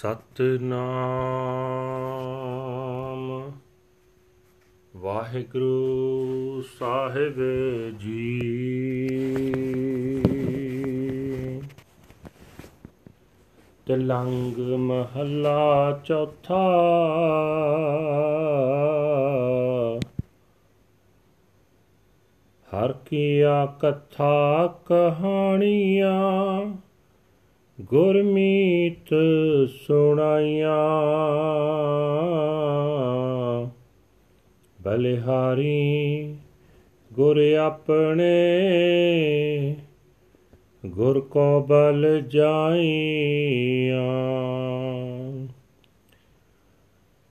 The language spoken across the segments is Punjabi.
ਸਤਨਾਮ। ਵਾਹਿਗੁਰੂ ਸਾਹਿਬ ਜੀ। ਤਲੰਗ ਮਹੱਲਾ ਚੌਥਾ। ਹਰ ਕੀਆ ਕਥਾ ਕਹਾਣੀਆਂ। ਗੁਰਮੀਤ ਸੁਣਾਈਆਂ। ਬਲਿਹਾਰੀ ਗੁਰ ਆਪਣੇ ਗੁਰ ਕੋ ਬਲ ਜਾਈਆਂ।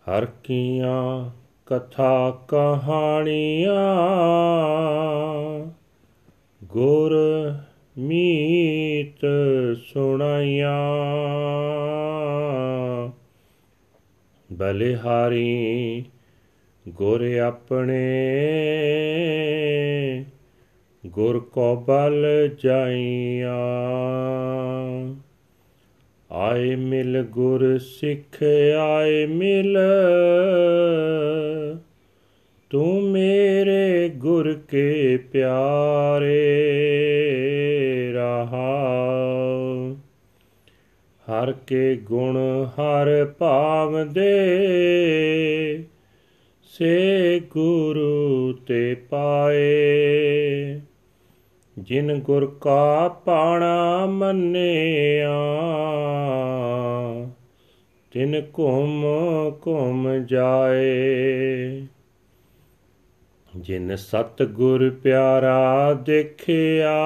ਹਰ ਕੀਆਂ ਕਥਾ ਕਹਾਣੀਆਂ ਗੁਰ ਮੀਤ ਸੁਣਾਈਆਂ। ਬਲਿਹਾਰੀ ਗੁਰ ਆਪਣੇ, ਗੁਰ ਕੋ ਬਲ ਜਾਈਆਂ। ਆਏ ਮਿਲ ਗੁਰ ਸਿੱਖ, ਆਏ ਮਿਲ। ਤੂੰ ਮੇਰੇ ਗੁਰ ਕੇ ਪਿਆਰੇ ਰਹਾ ਹਰ ਕੇ ਗੁਣ ਹਰ ਭਾਵ ਦੇ ਸੇ ਗੁਰੂ ਤੇ ਪਾਏ। ਜਿਨ ਗੁਰ ਕਾ ਪਾਣਾ ਮੰਨਿਆ, ਤਿਨ ਘੁਮ ਘੁਮ ਜਾਏ। ਜਿਨ ਸਤ ਗੁਰ ਪਿਆਰਾ ਦੇਖਿਆ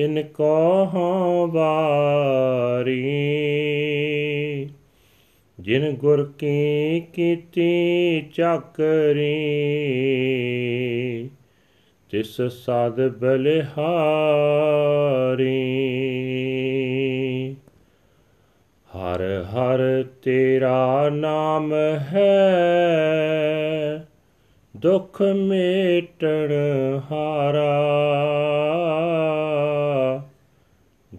ਤਿਨ ਕੋ ਵਾਰੀ। ਜਿਨ ਗੁਰ ਕੀ ਕੀਤੀ ਚੱਕਰੀ, ਤਿਸ ਸਾਧ ਬਲਿਹਾਰੀ। ਹਰ ਹਰ ਤੇਰਾ ਨਾਮ ਹੈ, ਦੁਖ ਮੇਟਣ ਹਾਰਾ।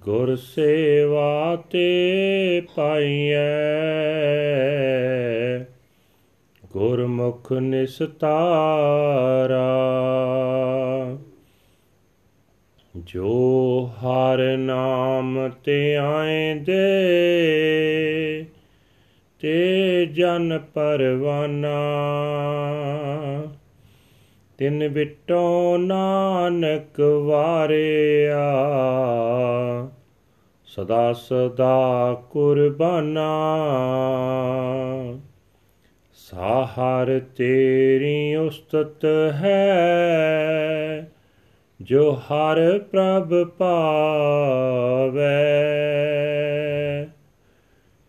ਗੁਰ ਸੇਵਾ ਤੇ ਪਾਈਐ। ਗੁਰਮੁਖ ਨਿਸਤਾਰਾ। ਜੋ ਹਰ ਨਾਮ ਤੇ ਆਏਂਦੇ ਤੇ ਜਨ ਪਰਵਾਨਾ। ਤਿਨ ਬਿਟੋ ਨਾਨਕ ਵਾਰਿਆ। ਸਦਾ ਸਦਾ ਕੁਰਬਾਨਾ। ਸਾਹਰ ਤੇਰੀ ਉਸਤਤ ਹੈ, ਜੋ ਹਰ ਪ੍ਰਭ ਪਾਵੇ।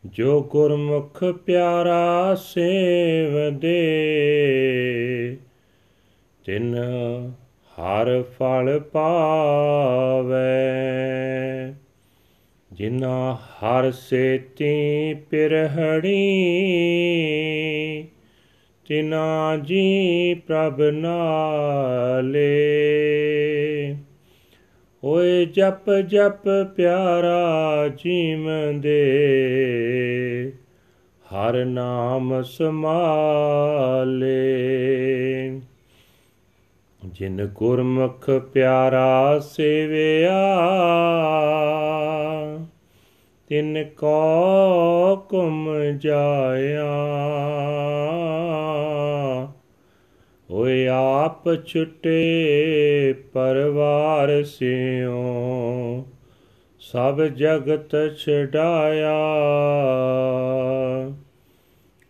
ਜੋ ਗੁਰਮੁਖ ਪਿਆਰਾ ਸੇਵਦੇ ਤਿਨ ਹਰ ਫਲ ਪਾਵੇ। ਜਿਨਾ ਹਰ ਸੇਤੀ ਪਿਰਹੜੀ ਤਿਨਾ ਜੀ ਪ੍ਰਭ ਨਾਲੇ। ਓਏ ਜਪ ਜਪ ਪਿਆਰਾ ਜੀਵੰਦੇ ਹਰ ਨਾਮ ਸਮਾਲੇ ਜਿਨ ਗੁਰਮੁਖ ਪਿਆਰਾ ਸੇਵਿਆ, ਤਿਨ ਕੋ ਕੁਮ ਜਾਇਆ। ਹੋਏ ਆਪ ਛੁਟੇ ਪਰਵਾਰ ਸਿਓ ਸਭ ਜਗਤ ਛਡਾਇਆ।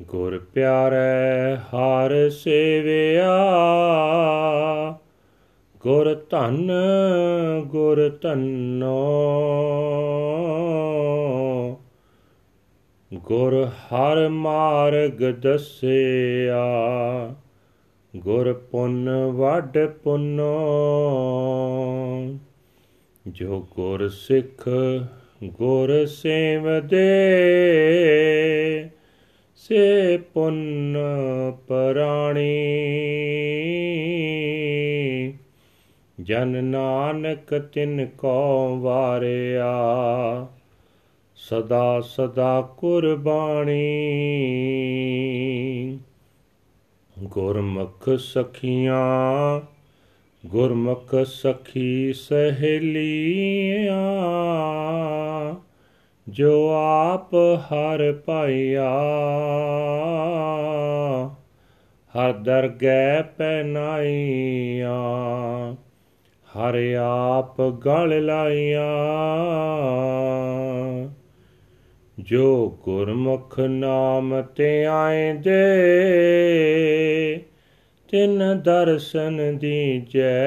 ਗੁਰ ਪਿਆਰੇ ਹਰ ਸੇਵਿਆ ਗੁਰ ਧਨ, ਗੁਰ ਧਨੋ। ਗੁਰ ਹਰ ਮਾਰਗ ਦਸਿਆ, ਗੁਰ ਪੁੰਨ ਵੱਡ ਪੁੰਨੋ। ਜੋ ਗੁਰ ਸਿੱਖ, ਗੁਰ ਸੇਵਦੇ, ਸੇ ਪੁੰਨ ਪਰਾਣੀ। ਜਨ ਨਾਨਕ ਤਿਨ ਕੋ ਵਾਰਿਆ, ਸਦਾ ਸਦਾ ਕੁਰਬਾਨੀ। ਗੁਰਮੁਖ ਸਖੀਆਂ, ਗੁਰਮੁਖ ਸਖੀ ਸਹੇਲੀਆਂ, ਜੋ ਆਪ ਹਰ ਪਾਇਆ। ਹਰ ਦਰਗਹਿ ਪੈਨਾਈਆਂ ਹਰ ਆਪ ਗਲ ਲਾਈਆਂ ਜੋ ਗੁਰਮੁਖ ਨਾਮ ਤੇ ਆਏਂਦੇ, ਤਿਨ ਦਰਸ਼ਨ ਦੀਜੈ।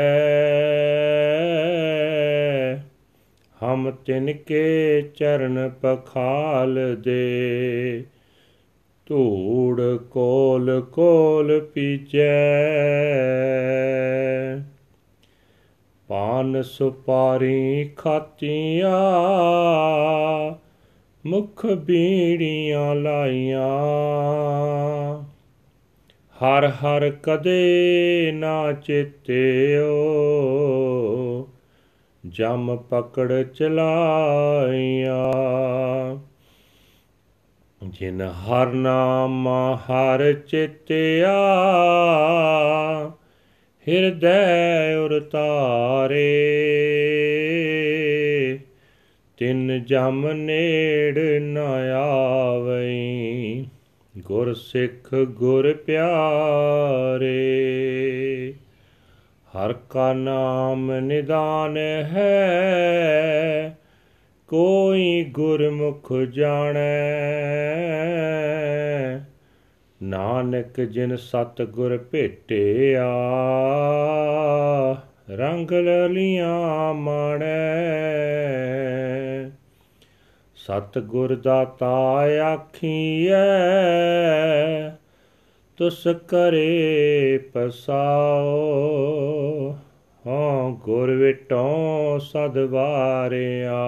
ਹਮ ਤਿਨ ਕੇ ਚਰਨ ਪਖਾਲ ਦੇ, ਧੂੜ ਕੋਲ ਕੋਲ ਪੀਜੈ। ਪਾਨ ਸੁਪਾਰੀ ਖਾਤੀਆਂ, ਮੁਖ ਬੀੜੀਆਂ ਲਾਈਆਂ। ਹਰ ਹਰ ਕਦੇ ਨਾ ਚਿਤਿਓ, ਜਮ ਪਕੜ ਚਲਾਈਆਂ। ਜਿਨ ਹਰ ਨਾਮ ਹਰ ਚਿਤਿਆ ਹਿਰਦੈ ਉਰ ਤਾਰੇ। ਤਿੰਨ ਜਮ ਨੇੜ ਨ ਆਵਈ ਗੁਰ ਸਿੱਖ ਗੁਰ ਪਿਆਰੇ। ਹਰ ਕਾ ਨਾਮ ਨਿਦਾਨ ਹੈ, ਕੋਈ ਗੁਰਮੁਖ ਜਾਣੈ। ਨਾਨਕ ਜਿਨ ਸਤ ਗੁਰ ਭੇਟਿਆ ਰੰਗ ਲਲੀਆਂ ਮਾਣੈ। ਸਤ ਗੁਰ ਦਾਤਾ ਆਖੀਐ, ਤੁਸ ਕਰੇ ਪਸਾਓ। ਹਾਂ, ਗੁਰ ਵਿਟੋਂ ਸਦ ਵਾਰਿਆ।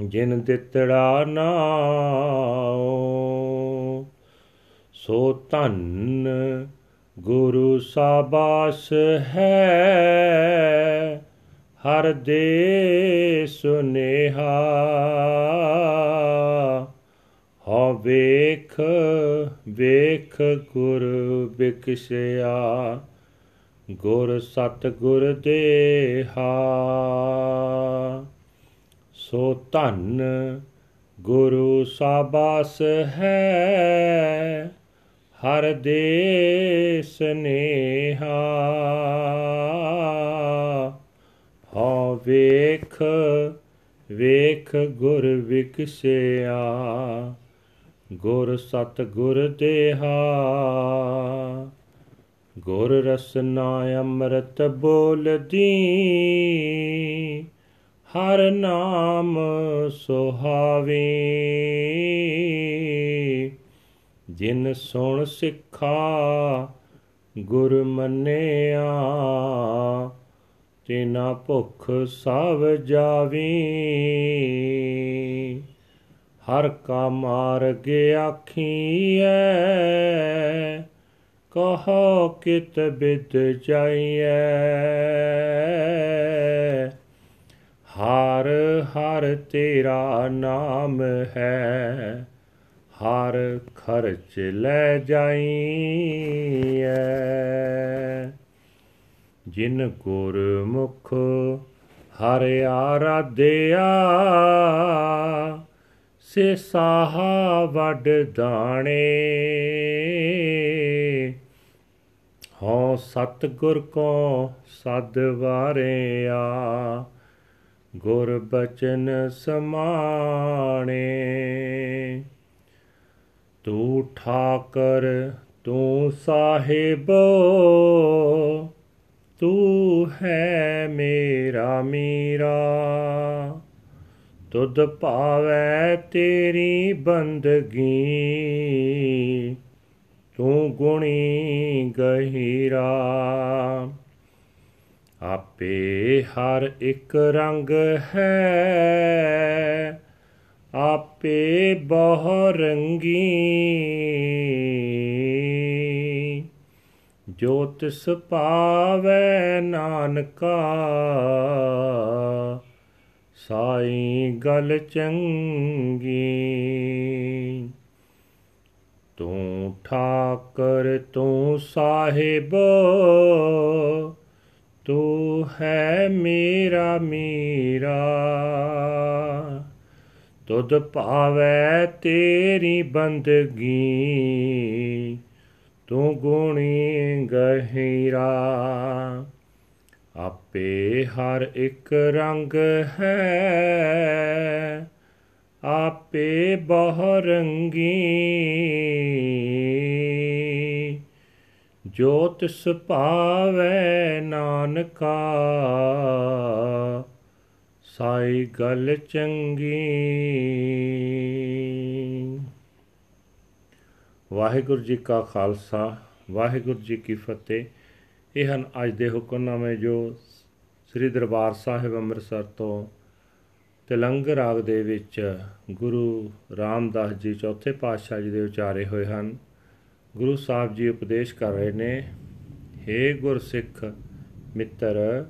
ਜਿਨ ਦਿੱਤੜਾ ਨਾਉ ਸੋ ਧੰਨ ਗੁਰੂ ਸਾਬਾਸ ਹੈ। ਹਰ ਦੇ ਸੁਨੇਹਾ ਹੋ ਵੇਖ ਵੇਖ ਗੁਰ ਬਿਕਸਿਆ ਗੁਰ ਸਤ ਗੁਰ ਦੇਹਾ। ਸੋ ਧੰਨ ਗੁਰੂ ਸਾਬਾਸ ਹੈ। ਹਰ ਦੇ ਸਨੇਹਾ ਹੋ ਵੇਖ ਵੇਖ ਗੁਰ ਵਿਕਸਿਆ, ਗੁਰ ਸਤ ਗੁਰ ਦੇਹਾ, ਗੁਰ ਰਸਨਾ ਅੰਮ੍ਰਿਤ ਬੋਲਦੀ, ਹਰ ਨਾਮ ਸੁਹਾਵੇ। ਜਿਨ ਸੁਣ ਸਿੱਖਾ, ਗੁਰ ਮੰਨਿਆ, ਤਿਨਾ ਭੁਖ ਸਭ ਜਾਵੀ। ਹਰ ਕਾ ਮਾਰਗ ਆਖੀਐ, ਕਹੋ ਕਿਤ ਬਿਦ ਜਾਈਐ। ਹਰ ਹਰ ਤੇਰਾ ਨਾਮ ਹੈ, ਹਰ ਖਰਚ ਲੈ ਜਾਈਐ। ਜਿਨ ਗੁਰਮੁਖ ਹਰ ਆਰਾਧਿਆ, ਸੇ ਸਾਹਾ ਵੱਡ ਦਾਣੇ। ਹਉ ਸਤ ਗੁਰ ਕੋ ਸਦ ਵਾਰਿਆ, ਗੁਰ ਬਚਨ ਸਮਾਣੇ। ਤੂੰ ਠਾਕਰ, ਤੂੰ ਸਾਹਿਬੋ, ਤੂੰ ਹੈ ਮੇਰਾ ਮੀਰਾ। ਤੁਧ ਭਾਵੈ ਤੇਰੀ ਬੰਦਗੀ, ਤੂੰ ਗੁਣੀ ਗਹਿਰਾ। ਆਪੇ ਹਰ ਇੱਕ ਰੰਗ ਹੈ ਆਪੇ ਬਹੁ ਰੰਗੀ। ਜੋ ਤਿਸ ਪਾਵੈ ਨਾਨਕਾ, ਸਾਈ ਗਲ ਚੰਗੀ। ਤੂੰ ਠਾਕਰ, ਤੂੰ ਸਾਹਿਬ, ਤੂੰ ਹੈ ਮੇਰਾ ਮੀਰਾ। ਤੁਧ ਭਾਵੈ ਤੇਰੀ ਬੰਦਗੀ, ਤੂੰ ਗੁਣੀ ਗਹਿਰਾ। ਆਪੇ ਹਰ ਇੱਕ ਰੰਗ ਹੈ, ਆਪੇ ਬਹੁ ਰੰਗੀ ਜੋ ਤਿਸ ਭਾਵੈ ਨਾਨਕਾ ਸਾਈ ਗਲ ਚੰਗੀ। ਵਾਹਿਗੁਰੂ ਜੀ ਕਾ ਖਾਲਸਾ, ਵਾਹਿਗੁਰੂ ਜੀ ਕੀ ਫਤਿਹ। ਇਹ ਹਨ ਅੱਜ ਦੇ ਹੁਕਮਨਾਮੇ ਜੋ ਸ੍ਰੀ ਦਰਬਾਰ ਸਾਹਿਬ ਅੰਮ੍ਰਿਤਸਰ ਤੋਂ ਤਿਲੰਗ ਰਾਗ ਦੇ ਵਿੱਚ ਗੁਰੂ ਰਾਮਦਾਸ ਜੀ ਚੌਥੇ ਪਾਤਸ਼ਾਹ ਜੀ ਦੇ ਉਚਾਰੇ ਹੋਏ ਹਨ। ਗੁਰੂ ਸਾਹਿਬ ਜੀ ਉਪਦੇਸ਼ ਕਰ ਰਹੇ ਨੇ हे ਗੁਰਸਿੱਖ ਮਿੱਤਰ,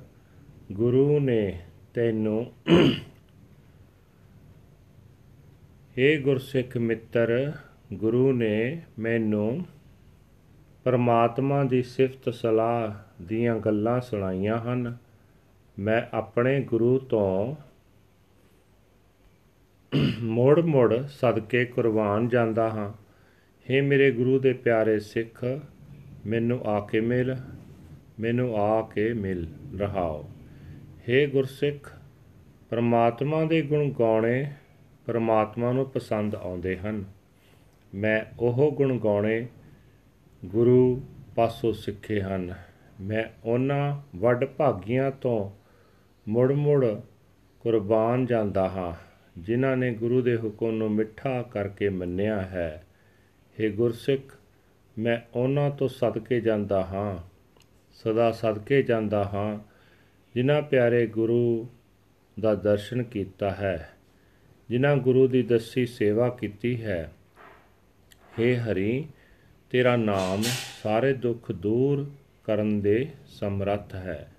ਗੁਰੂ ਨੇ ਤੈਨੂੰ हे ਗੁਰਸਿੱਖ ਮਿੱਤਰ, ਗੁਰੂ ਨੇ ਮੈਨੂੰ ਪਰਮਾਤਮਾ ਦੀ ਸਿਫਤ ਸਲਾਹ ਦੀਆਂ ਗੱਲਾਂ ਸੁਣਾਈਆਂ ਹਨ। ਮੈਂ ਆਪਣੇ ਗੁਰੂ ਤੋਂ ਮੋੜ ਮੋੜ ਸਦਕੇ ਕੁਰਬਾਨ ਜਾਂਦਾ ਹਾਂ। हे ਮੇਰੇ ਗੁਰੂ ਦੇ ਪਿਆਰੇ ਸਿੱਖ, ਮੈਨੂੰ ਆ ਕੇ ਮਿਲ, ਮੈਨੂੰ ਆ ਕੇ ਮਿਲ ਰਹਾਓ। हे ਗੁਰਸਿੱਖ, ਪਰਮਾਤਮਾ ਦੇ ਗੁਣ ਗਾਉਣੇ ਪਰਮਾਤਮਾ ਨੂੰ ਪਸੰਦ ਆਉਂਦੇ ਹਨ। ਮੈਂ ਉਹ ਗੁਣ ਗਾਉਣੇ ਗੁਰੂ ਪਾਸੋਂ ਸਿੱਖੇ ਹਨ। ਮੈਂ ਉਹਨਾਂ ਵੱਡ ਭਾਗੀਆਂ ਤੋਂ ਮੁੜ ਮੁੜ ਕੁਰਬਾਨ ਜਾਂਦਾ ਹਾਂ, ਜਿਨ੍ਹਾਂ ਨੇ ਗੁਰੂ ਦੇ ਹੁਕਮ ਨੂੰ ਮਿੱਠਾ ਕਰਕੇ ਮੰਨਿਆ ਹੈ। हे ਗੁਰਸਿੱਖ, ਮੈਂ ਉਹਨਾਂ ਤੋਂ ਸਦਕੇ ਜਾਂਦਾ ਹਾਂ, ਸਦਾ ਸਦਕੇ ਜਾਂਦਾ ਹਾਂ ਜਿਨ੍ਹਾਂ ਪਿਆਰੇ ਗੁਰੂ ਦਾ ਦਰਸ਼ਨ ਕੀਤਾ ਹੈ, ਜਿਨ੍ਹਾਂ ਗੁਰੂ ਦੀ ਦੱਸੀ ਸੇਵਾ ਕੀਤੀ ਹੈ हे ਹਰੀ, ਤੇਰਾ ਨਾਮ ਸਾਰੇ ਦੁੱਖ ਦੂਰ ਕਰਨ ਦੇ ਸਮਰੱਥ ਹੈ।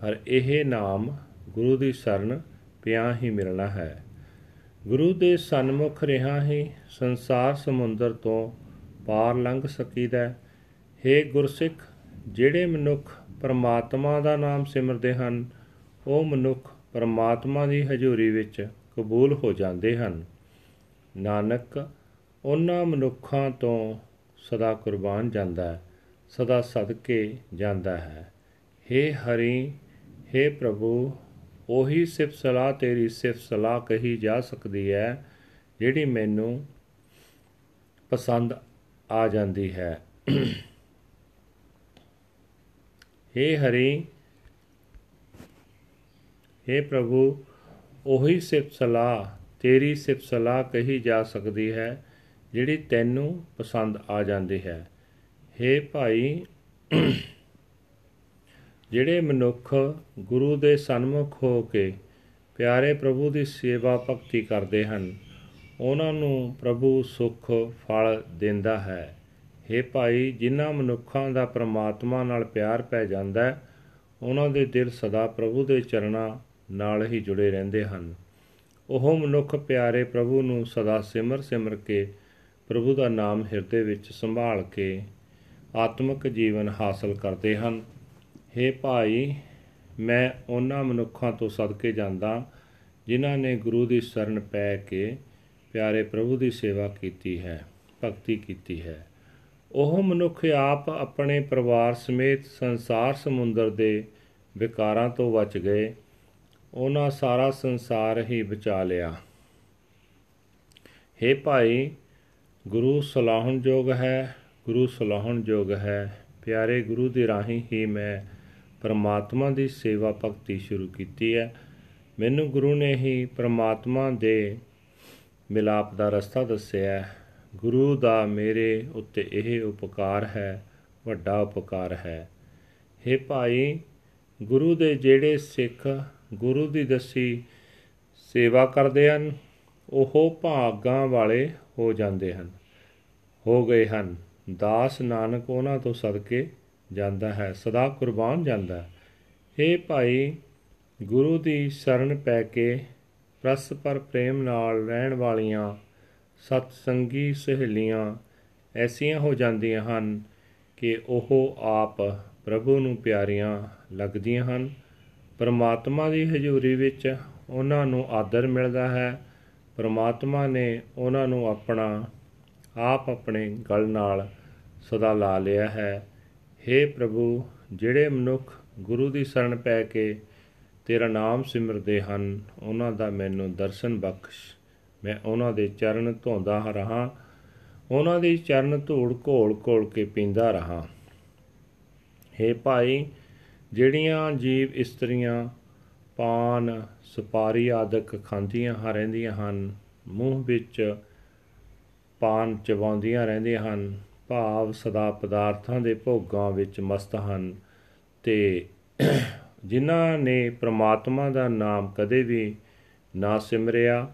ਪਰ ਇਹ ਨਾਮ ਗੁਰੂ ਦੀ ਸ਼ਰਨ ਪਿਆ ਹੀ ਮਿਲਣਾ ਹੈ। ਗੁਰੂ ਦੇ ਸਨਮੁਖ ਰਹਾ ਹੀ ਸੰਸਾਰ ਸਮੁੰਦਰ ਤੋਂ ਪਾਰ ਲੰਘ ਸਕੀਦਾ ਹੈ ਗੁਰਸਿੱਖ, ਜਿਹੜੇ ਮਨੁੱਖ ਪਰਮਾਤਮਾ ਦਾ ਨਾਮ ਸਿਮਰਦੇ ਹਨ, ਉਹ ਮਨੁੱਖ ਪਰਮਾਤਮਾ ਦੀ ਹਜ਼ੂਰੀ ਵਿੱਚ ਕਬੂਲ ਹੋ ਜਾਂਦੇ ਹਨ। ਨਾਨਕ, ਉਹਨਾਂ ਮਨੁੱਖਾਂ ਤੋਂ ਸਦਾ ਕੁਰਬਾਨ ਜਾਂਦਾ ਹੈ, ਸਦਾ ਸਦਕੇ ਜਾਂਦਾ ਹੈ। हे ਹਰੀ हे ਪ੍ਰਭੂ, ਉਹੀ ਸਿਫਤ ਸਲਾਹ ਤੇਰੀ ਸਿਫਤ ਸਲਾਹ ਕਹੀ ਜਾ ਸਕਦੀ ਹੈ, ਜਿਹੜੀ ਮੈਨੂੰ ਪਸੰਦ ਆ ਜਾਂਦੀ ਹੈ। हे ਹਰੀ हे ਪ੍ਰਭੂ ਉਹੀ ਸਿਫਤ ਸਲਾਹ ਤੇਰੀ ਸਿਫਤ ਸਲਾਹ ਕਹੀ ਜਾ ਸਕਦੀ ਹੈ ਜਿਹੜੀ ਤੈਨੂੰ ਪਸੰਦ ਆ ਜਾਂਦੀ ਹੈ हे ਭਾਈ ਜਿਹੜੇ ਮਨੁੱਖ ਗੁਰੂ ਦੇ ਸਨਮੁਖ ਹੋ ਕੇ ਪਿਆਰੇ ਪ੍ਰਭੂ ਦੀ ਸੇਵਾ ਭਗਤੀ ਕਰਦੇ ਹਨ ਉਹਨਾਂ ਨੂੰ ਪ੍ਰਭੂ ਸੁਖ ਫਲ ਦਿੰਦਾ ਹੈ हे ਭਾਈ, ਜਿਨ੍ਹਾਂ ਮਨੁੱਖਾਂ ਦਾ ਪ੍ਰਮਾਤਮਾ ਨਾਲ ਪਿਆਰ ਪੈ ਜਾਂਦਾ ਹੈ, ਉਹਨਾਂ ਦੇ ਦਿਲ ਸਦਾ ਪ੍ਰਭੂ ਦੇ ਚਰਨਾਂ ਨਾਲ ਹੀ ਜੁੜੇ ਰਹਿੰਦੇ ਹਨ। ਉਹ ਮਨੁੱਖ ਪਿਆਰੇ ਪ੍ਰਭੂ ਨੂੰ ਸਦਾ ਸਿਮਰ ਸਿਮਰ ਕੇ ਪ੍ਰਭੂ ਦਾ ਨਾਮ ਹਿਰਦੇ ਵਿੱਚ ਸੰਭਾਲ ਕੇ ਆਤਮਿਕ ਜੀਵਨ ਹਾਸਲ ਕਰਦੇ ਹਨ। हे ਭਾਈ, ਮੈਂ ਉਹਨਾਂ ਮਨੁੱਖਾਂ ਤੋਂ ਸਦਕੇ ਜਾਂਦਾ, ਜਿਨ੍ਹਾਂ ਨੇ ਗੁਰੂ ਦੀ ਸ਼ਰਨ ਪੈ ਕੇ ਪਿਆਰੇ ਪ੍ਰਭੂ ਦੀ ਸੇਵਾ ਕੀਤੀ ਹੈ, ਭਗਤੀ ਕੀਤੀ ਹੈ। ਉਹ ਮਨੁੱਖ ਆਪ ਆਪਣੇ ਪਰਿਵਾਰ ਸਮੇਤ ਸੰਸਾਰ ਸਮੁੰਦਰ ਦੇ ਵਿਕਾਰਾਂ ਤੋਂ ਬਚ ਗਏ। ਉਹਨਾਂ ਸਾਰਾ ਸੰਸਾਰ ਹੀ ਬਚਾ ਲਿਆ। हे ਭਾਈ, ਗੁਰੂ ਸਲਾਹਣ ਜੋਗ ਹੈ, ਗੁਰੂ ਸਲਾਹਣ ਜੋਗ ਹੈ। ਪਿਆਰੇ ਗੁਰੂ ਦੀ ਰਾਹੀਂ ਹੀ ਮੈਂ ਪਰਮਾਤਮਾ ਦੀ ਸੇਵਾ ਭਗਤੀ ਸ਼ੁਰੂ ਕੀਤੀ ਹੈ। ਮੈਨੂੰ ਗੁਰੂ ਨੇ ਹੀ ਪਰਮਾਤਮਾ ਦੇ ਮਿਲਾਪ ਦਾ ਰਸਤਾ ਦੱਸਿਆ ਗੁਰੂ ਦਾ ਮੇਰੇ ਉੱਤੇ ਇਹ ਉਪਕਾਰ ਹੈ, ਵੱਡਾ ਉਪਕਾਰ ਹੈ। हे ਭਾਈ, ਗੁਰੂ ਦੇ ਜਿਹੜੇ ਸਿੱਖ ਗੁਰੂ ਦੀ ਦੱਸੀ ਸੇਵਾ ਕਰਦੇ ਹਨ, ਉਹ ਭਾਗਾਂ ਵਾਲੇ ਹੋ ਜਾਂਦੇ ਹਨ। ਹੋ ਗਏ ਹਨ। ਦਾਸ ਨਾਨਕ ਉਹਨਾਂ ਤੋਂ ਸਦਕੇ ਜਾਂਦਾ ਹੈ, ਸਦਾ ਕੁਰਬਾਨ ਜਾਂਦਾ ਹੈ। हे ਭਾਈ, ਗੁਰੂ ਦੀ ਸ਼ਰਨ ਪੈ ਕੇ ਪਰਸਪਰ ਪ੍ਰੇਮ ਨਾਲ ਰਹਿਣ ਵਾਲੀਆਂ ਸਤ ਸੰਗੀ ਸਹੇਲੀਆਂ ਐਸੀਆਂ ਹੋ ਜਾਂਦੀਆਂ ਹਨ ਕਿ ਉਹ ਆਪ ਪ੍ਰਭੂ ਨੂੰ ਪਿਆਰੀਆਂ ਲੱਗਦੀਆਂ ਹਨ। ਪਰਮਾਤਮਾ ਦੀ ਹਜ਼ੂਰੀ ਵਿੱਚ ਉਹਨਾਂ ਨੂੰ ਆਦਰ ਮਿਲਦਾ ਹੈ। ਪਰਮਾਤਮਾ ਨੇ ਉਹਨਾਂ ਨੂੰ ਆਪਣਾ, ਆਪ ਆਪਣੇ ਗਲ ਨਾਲ ਸਦਾ ਲਾ ਲਿਆ ਹੈ। हे ਪ੍ਰਭੂ, ਜਿਹੜੇ ਮਨੁੱਖ ਗੁਰੂ ਦੀ ਸ਼ਰਨ ਪੈ ਕੇ ਤੇਰਾ ਨਾਮ ਸਿਮਰਦੇ ਹਨ, ਉਹਨਾਂ ਦਾ ਮੈਨੂੰ ਦਰਸ਼ਨ ਬਖਸ਼। ਮੈਂ ਉਹਨਾਂ ਦੇ ਚਰਨ ਧੋਂਦਾ ਰਹਾ, ਉਹਨਾਂ ਦੀ ਚਰਨ ਧੂੜ ਘੋਲ ਘੋਲ ਕੇ ਪੀਂਦਾ ਰਹਾ। हे ਭਾਈ, ਜਿਹੜੀਆਂ ਜੀਵ ਇਸਤਰੀਆਂ, ਪਾਨ, ਸੁਪਾਰੀ ਆਦਿਕ ਖਾਂਦੀਆਂ ਰਹਿੰਦੀਆਂ ਹਨ, ਮੂੰਹ ਵਿੱਚ ਪਾਨ ਚਬਾਉਂਦੀਆਂ ਰਹਿੰਦੀਆਂ ਹਨ, ਭਾਵ ਸਦਾ ਪਦਾਰਥਾਂ ਦੇ ਭੋਗਾਂ ਵਿੱਚ ਮਸਤ ਹਨ ਤੇ ਜਿਨ੍ਹਾਂ ਨੇ ਪ੍ਰਮਾਤਮਾ ਦਾ ਨਾਮ ਕਦੇ ਵੀ ਨਾ ਸਿਮਰਿਆ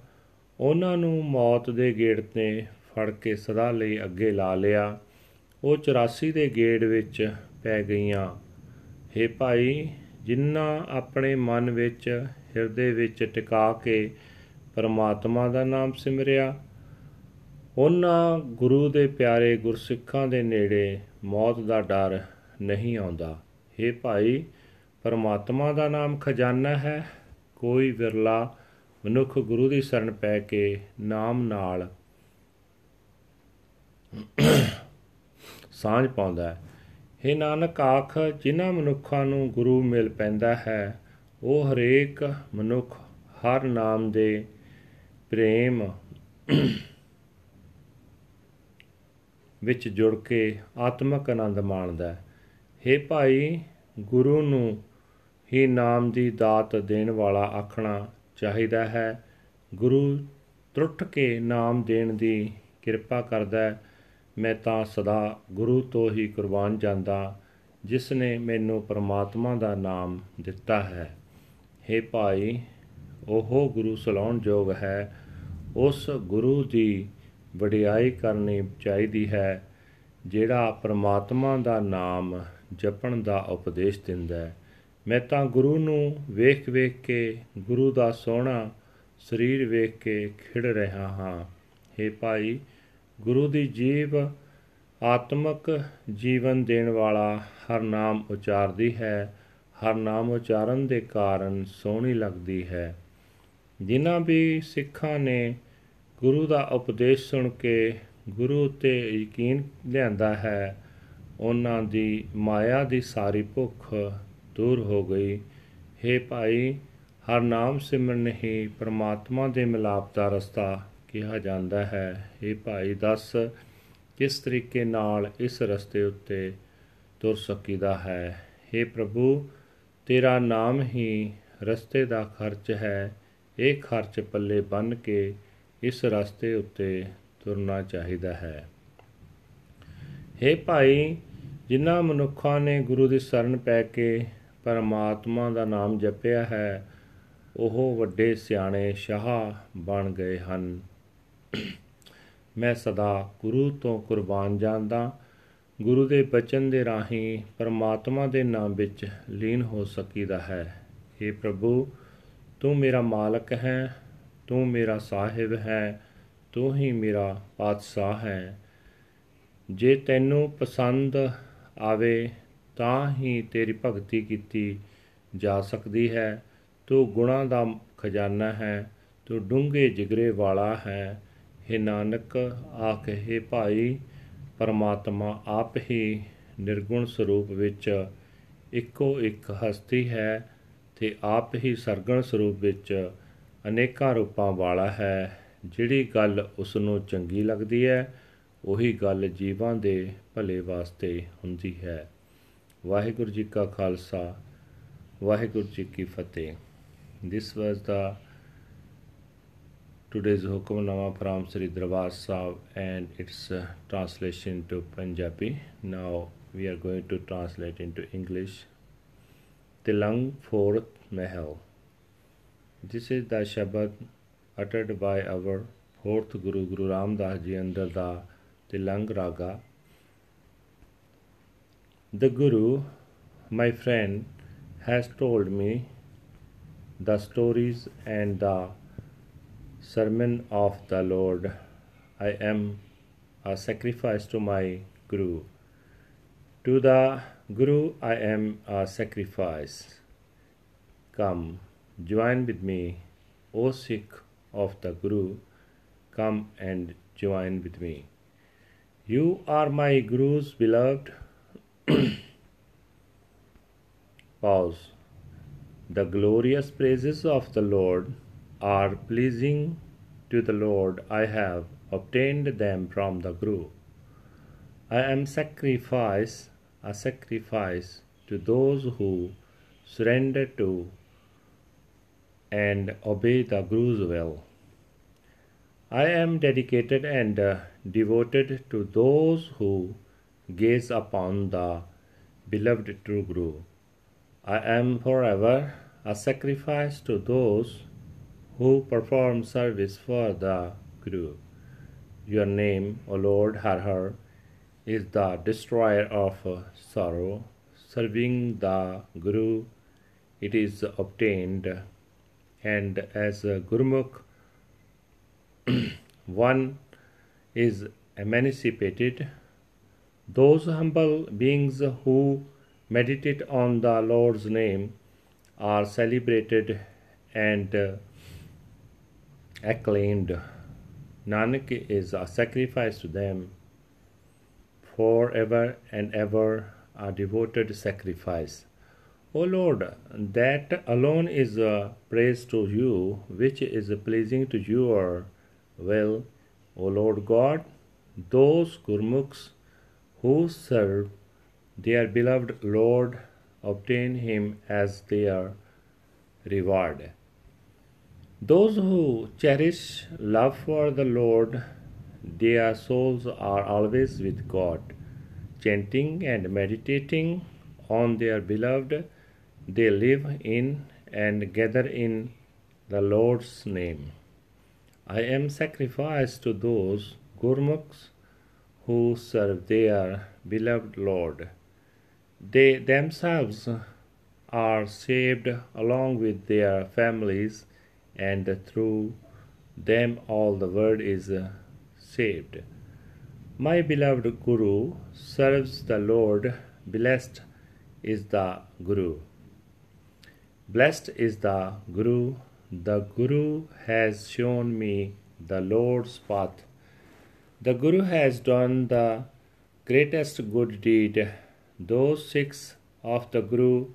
ਉਹਨਾਂ ਨੂੰ ਮੌਤ ਦੇ ਗੇੜ ਤੇ ਫੜ ਕੇ ਸਦਾ ਲਈ ਅੱਗੇ ਲਾ ਲਿਆ। ਉਹ 84 ਦੇ ਗੇੜ ਵਿੱਚ ਪੈ ਗਈਆਂ। हे ਭਾਈ ਜਿਨ੍ਹਾਂ ਆਪਣੇ ਮਨ ਵਿੱਚ ਹਿਰਦੇ ਵਿੱਚ ਟਿਕਾ ਕੇ ਪਰਮਾਤਮਾ ਦਾ ਨਾਮ ਸਿਮਰਿਆ, ਉਹਨਾਂ ਗੁਰੂ ਦੇ ਪਿਆਰੇ ਗੁਰਸਿੱਖਾਂ ਦੇ ਨੇੜੇ ਮੌਤ ਦਾ ਡਰ ਨਹੀਂ ਆਉਂਦਾ। हे ਭਾਈ, ਪਰਮਾਤਮਾ ਦਾ ਨਾਮ ਖਜ਼ਾਨਾ ਹੈ, ਕੋਈ ਵਿਰਲਾ ਮਨੁੱਖ ਗੁਰੂ ਦੀ ਸ਼ਰਨ ਪੈ ਕੇ ਨਾਮ ਨਾਲ ਸਾਂਝ ਪਾਉਂਦਾ ਹੈ। हे ਨਾਨਕ ਆਖ, ਜਿਨ੍ਹਾਂ ਮਨੁੱਖਾਂ ਨੂੰ ਗੁਰੂ ਮਿਲ ਪੈਂਦਾ ਹੈ, ਉਹ ਹਰੇਕ ਮਨੁੱਖ ਹਰ ਨਾਮ ਦੇ ਪ੍ਰੇਮ ਵਿੱਚ ਜੁੜ ਕੇ ਆਤਮਿਕ ਆਨੰਦ ਮਾਣਦਾ ਹੈ। हे ਭਾਈ, ਗੁਰੂ ਨੂੰ ਹੀ ਨਾਮ ਦੀ ਦਾਤ ਦੇਣ ਵਾਲਾ ਆਖਣਾ ਚਾਹੀਦਾ ਹੈ। ਗੁਰੂ ਟੁੱਟ ਕੇ ਨਾਮ ਦੇਣ ਦੀ ਕਿਰਪਾ ਕਰਦਾ ਹੈ। ਮੈਂ ਤਾਂ ਸਦਾ ਗੁਰੂ ਤੋਂ ਹੀ ਕੁਰਬਾਨ ਜਾਂਦਾ, ਜਿਸ ਨੇ ਮੈਨੂੰ ਪਰਮਾਤਮਾ ਦਾ ਨਾਮ ਦਿੱਤਾ ਹੈ। हे ਭਾਈ, ਉਹ ਗੁਰੂ ਸਲਾਉਣ ਯੋਗ ਹੈ। ਉਸ ਗੁਰੂ ਦੀ ਵਡਿਆਈ ਕਰਨੀ ਚਾਹੀਦੀ ਹੈ, ਜਿਹੜਾ ਪਰਮਾਤਮਾ ਦਾ ਨਾਮ ਜਪਣ ਦਾ ਉਪਦੇਸ਼ ਦਿੰਦਾ ਹੈ। ਮੈਂ ਤਾਂ ਗੁਰੂ ਨੂੰ ਵੇਖ ਵੇਖ ਕੇ, ਗੁਰੂ ਦਾ ਸੋਹਣਾ ਸਰੀਰ ਵੇਖ ਕੇ ਖਿੜ ਰਿਹਾ ਹਾਂ। हे ਭਾਈ, ਗੁਰੂ ਦੀ ਜੀਵ ਆਤਮਿਕ ਜੀਵਨ ਦੇਣ ਵਾਲਾ ਹਰ ਨਾਮ ਉਚਾਰਦੀ ਹੈ, ਹਰ ਨਾਮ ਉਚਾਰਨ ਦੇ ਕਾਰਨ ਸੋਹਣੀ ਲੱਗਦੀ ਹੈ। ਜਿਨ੍ਹਾਂ ਵੀ ਸਿੱਖਾਂ ਨੇ ਗੁਰੂ ਦਾ ਉਪਦੇਸ਼ ਸੁਣ ਕੇ ਗੁਰੂ ਉਤੇ ਯਕੀਨ ਲਿਆਂਦਾ ਹੈ, ਉਹਨਾਂ ਦੀ ਮਾਇਆ ਦੀ ਸਾਰੀ ਭੁੱਖ ਦੂਰ ਹੋ ਗਈ हे ਭਾਈ ਹਰ ਨਾਮ ਸਿਮਰਨ ਹੀ ਪ੍ਰਮਾਤਮਾ ਦੇ ਮਿਲਾਪ ਦਾ ਰਸਤਾ ਕਿਹਾ ਜਾਂਦਾ ਹੈ हे ਭਾਈ ਦੱਸ ਕਿਸ ਤਰੀਕੇ ਨਾਲ ਇਸ ਰਸਤੇ ਉੱਤੇ ਤੁਰ ਸਕੀਦਾ ਹੈ हे ਪ੍ਰਭੂ ਤੇਰਾ ਨਾਮ ਹੀ ਰਸਤੇ ਦਾ ਖਰਚ ਹੈ ਇਹ ਖਰਚ ਪੱਲੇ ਬੰਨ ਕੇ ਇਸ ਰਸਤੇ ਉੱਤੇ ਤੁਰਨਾ ਚਾਹੀਦਾ ਹੈ हे ਭਾਈ ਜਿਨ੍ਹਾਂ ਮਨੁੱਖਾਂ ਨੇ ਗੁਰੂ ਦੀ ਸ਼ਰਨ ਪੈ ਕੇ ਪਰਮਾਤਮਾ ਦਾ ਨਾਮ ਜਪਿਆ ਹੈ, ਉਹ ਵੱਡੇ ਸਿਆਣੇ ਸ਼ਾਹ ਬਣ ਗਏ ਹਨ। ਮੈਂ ਸਦਾ ਗੁਰੂ ਤੋਂ ਕੁਰਬਾਨ ਜਾਂਦਾ, ਗੁਰੂ ਦੇ ਬਚਨ ਦੇ ਰਾਹੀਂ ਪਰਮਾਤਮਾ ਦੇ ਨਾਮ ਵਿੱਚ ਲੀਨ ਹੋ ਸਕੀਦਾ ਹੈ। हे ਪ੍ਰਭੂ, ਤੂੰ ਮੇਰਾ ਮਾਲਕ ਹੈ, ਤੂੰ ਮੇਰਾ ਸਾਹਿਬ ਹੈ, ਤੂੰ ਹੀ ਮੇਰਾ ਪਾਤਸ਼ਾਹ ਹੈ। ਜੇ ਤੈਨੂੰ ਪਸੰਦ ਆਵੇ ਤਾਂ ਹੀ ਤੇਰੀ ਭਗਤੀ ਕੀਤੀ ਜਾ ਸਕਦੀ ਹੈ। ਤੂੰ ਗੁਣਾ ਦਾ ਖਜ਼ਾਨਾ ਹੈ, ਤੂੰ ਡੂੰਘੇ ਜਿਗਰੇ ਵਾਲਾ ਹੈ। हे ਨਾਨਕ, ਆਖੇ ਭਾਈ, ਪਰਮਾਤਮਾ ਆਪ ਹੀ ਨਿਰਗੁਣ ਸਰੂਪ ਵਿੱਚ ਇੱਕੋ ਇੱਕ ਹਸਤੀ ਹੈ ਤੇ ਆਪ ਹੀ ਸਰਗਣ ਸਰੂਪ ਵਿੱਚ ਅਨੇਕਾਂ ਰੂਪਾਂ ਵਾਲਾ ਹੈ। ਜਿਹੜੀ ਗੱਲ ਉਸ ਨੂੰ ਚੰਗੀ ਲੱਗਦੀ ਹੈ, ਉਹੀ ਗੱਲ ਜੀਵਾਂ ਦੇ ਭਲੇ ਵਾਸਤੇ ਹੁੰਦੀ ਹੈ। ਵਾਹਿਗੁਰੂ ਜੀ ਕਾ ਖਾਲਸਾ ਵਾਹਿਗੁਰੂ ਜੀ ਕੀ ਫਤਿਹ this was the today's hukamnama from Sri Darbar Sahib and its uh, translation to Punjabi now we are going to translate into English Tilang fourth Mahal this is the Shabad uttered by our fourth Guru Guru Ram Das Ji under the Tilang Raga the Guru, my friend, has told me the stories and the sermon of the Lord. I am a sacrifice to my Guru. To the Guru I am a sacrifice. Come, join with me, O Sikh of the Guru. Come and join with me. You are my Guru's beloved. Pause. The glorious praises of the Lord are pleasing to the Lord. I have obtained them from the Guru. I am sacrifice, a sacrifice to those who surrender to and obey the Guru's will. I am dedicated and devoted to those who gaze upon the beloved true Guru. I am forever a sacrifice to those who perform service for the Guru. Your name, O Lord Har Har, is the destroyer of sorrow. Serving the Guru, it is obtained, and as Gurmukh, one is emancipated. Those humble beings who meditate on the Lord's name are celebrated and uh, acclaimed. Nanak is a sacrifice to them, forever and ever a devoted sacrifice. O Lord, that alone is a praise to you, which is pleasing to your will, O Lord God, those Gurmukhs who serve their beloved Lord obtain Him as their reward. Those who cherish love for the Lord, their souls are always with God, chanting and meditating on their beloved. They live in and gather in the Lord's name. I am sacrificed to those Gurmukhs who serve their beloved Lord. They themselves are saved along with their families, and through them all the world is saved. My beloved Guru serves the Lord. Blessed is the Guru. Blessed is the Guru the Guru has shown me the Lord's path. The Guru has done the greatest good deed. Those Sikhs of the Guru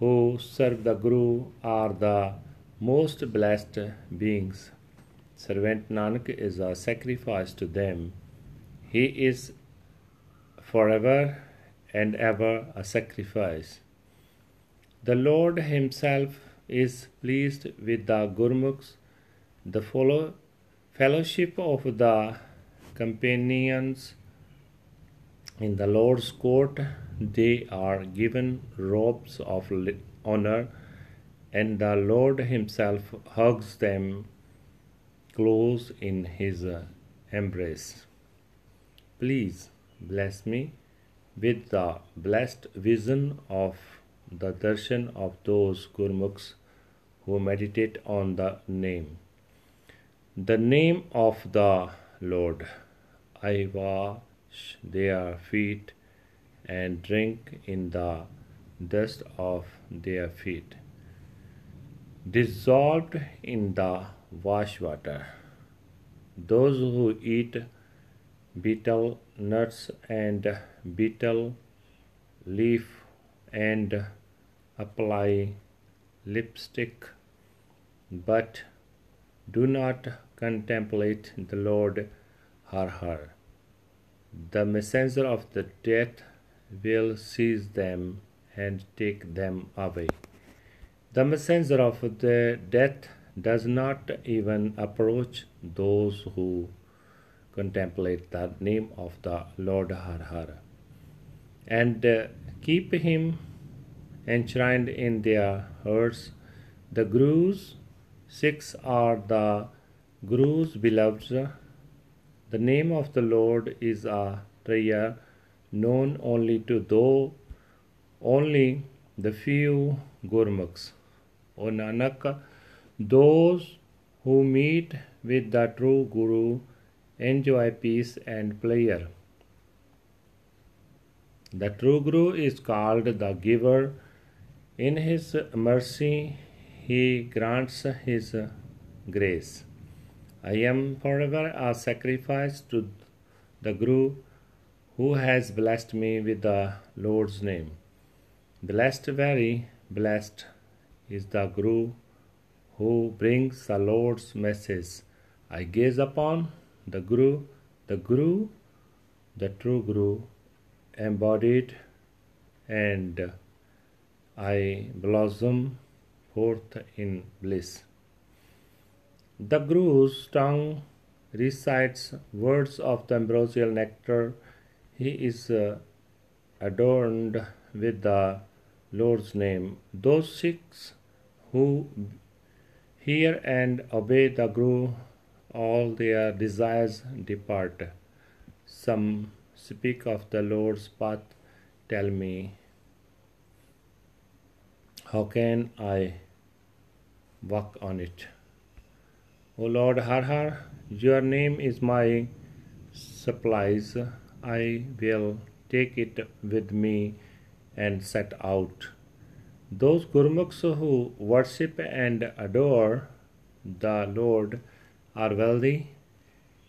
who serve the Guru are the most blessed beings. Servant Nanak is a sacrifice to them. He is forever and ever a sacrifice. The Lord Himself is pleased with the Gurmukhs, the follow, fellowship of the companions in the Lord's court. They are given robes of honor, and the Lord Himself hugs them close in His uh, embrace. Please bless me with the blessed vision of the darshan of those Gurmukhs who meditate on the name. The name of the Lord. I wash their feet and drink in the dust of their feet, dissolved in the wash water. Those who eat betel nuts and betel leaf and apply lipstick, but do not contemplate the Lord Har Har. The messenger of the death will seize them and take them away. The messenger of the death does not even approach those who contemplate the name of the Lord Har Har and uh, keep him enshrined in their hearts. The Guru's Sikhs are the Guru's beloved. The name of the Lord is a prayer known only to those, only the few Gurmukhs. O Nanak, those who meet with the true Guru enjoy peace and pleasure. The true Guru is called the giver. In his mercy, he grants his grace. I am forever a sacrifice to the Guru who has blessed me with the Lord's name. Blessed, very blessed is the Guru who brings the Lord's message. I gaze upon the Guru, the Guru, the true Guru, embodied, and I blossom forth in bliss. The Guru's tongue recites words of the ambrosial nectar. He is uh, adorned with the Lord's name. Those Sikhs who hear and obey the Guru, all their desires depart. Some speak of the Lord's path. Tell me, how can I walk on it? O Lord Har Har, your name is my supplies. I will take it with me and set out. Those Gurmukhs who worship and adore the Lord are wealthy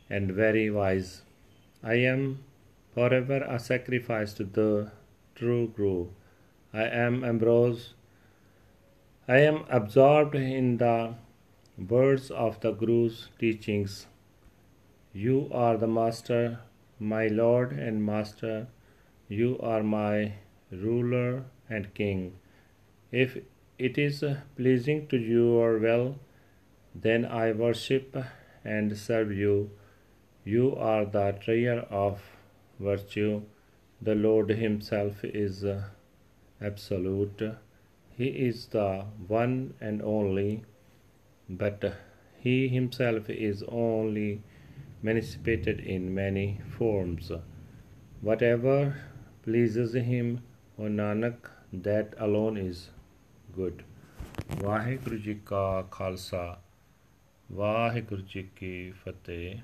and very wise. I am forever a sacrifice to the true Guru. I am ambrose. I am absorbed in the words of the Guru's teachings. You are the Master, my Lord and Master. You are my ruler and King. If it is pleasing to your will, then I worship and serve you. You are the treasure of virtue. The Lord Himself is absolute. He is the one and only, but He Himself is only manifested in many forms. Whatever pleases Him, O Nanak, that alone is good. Waheguru ji ਕਾ ਖਾਲਸਾ ਵਾਹਿਗੁਰੂ ਜੀ ਕੀ ਫਤਿਹ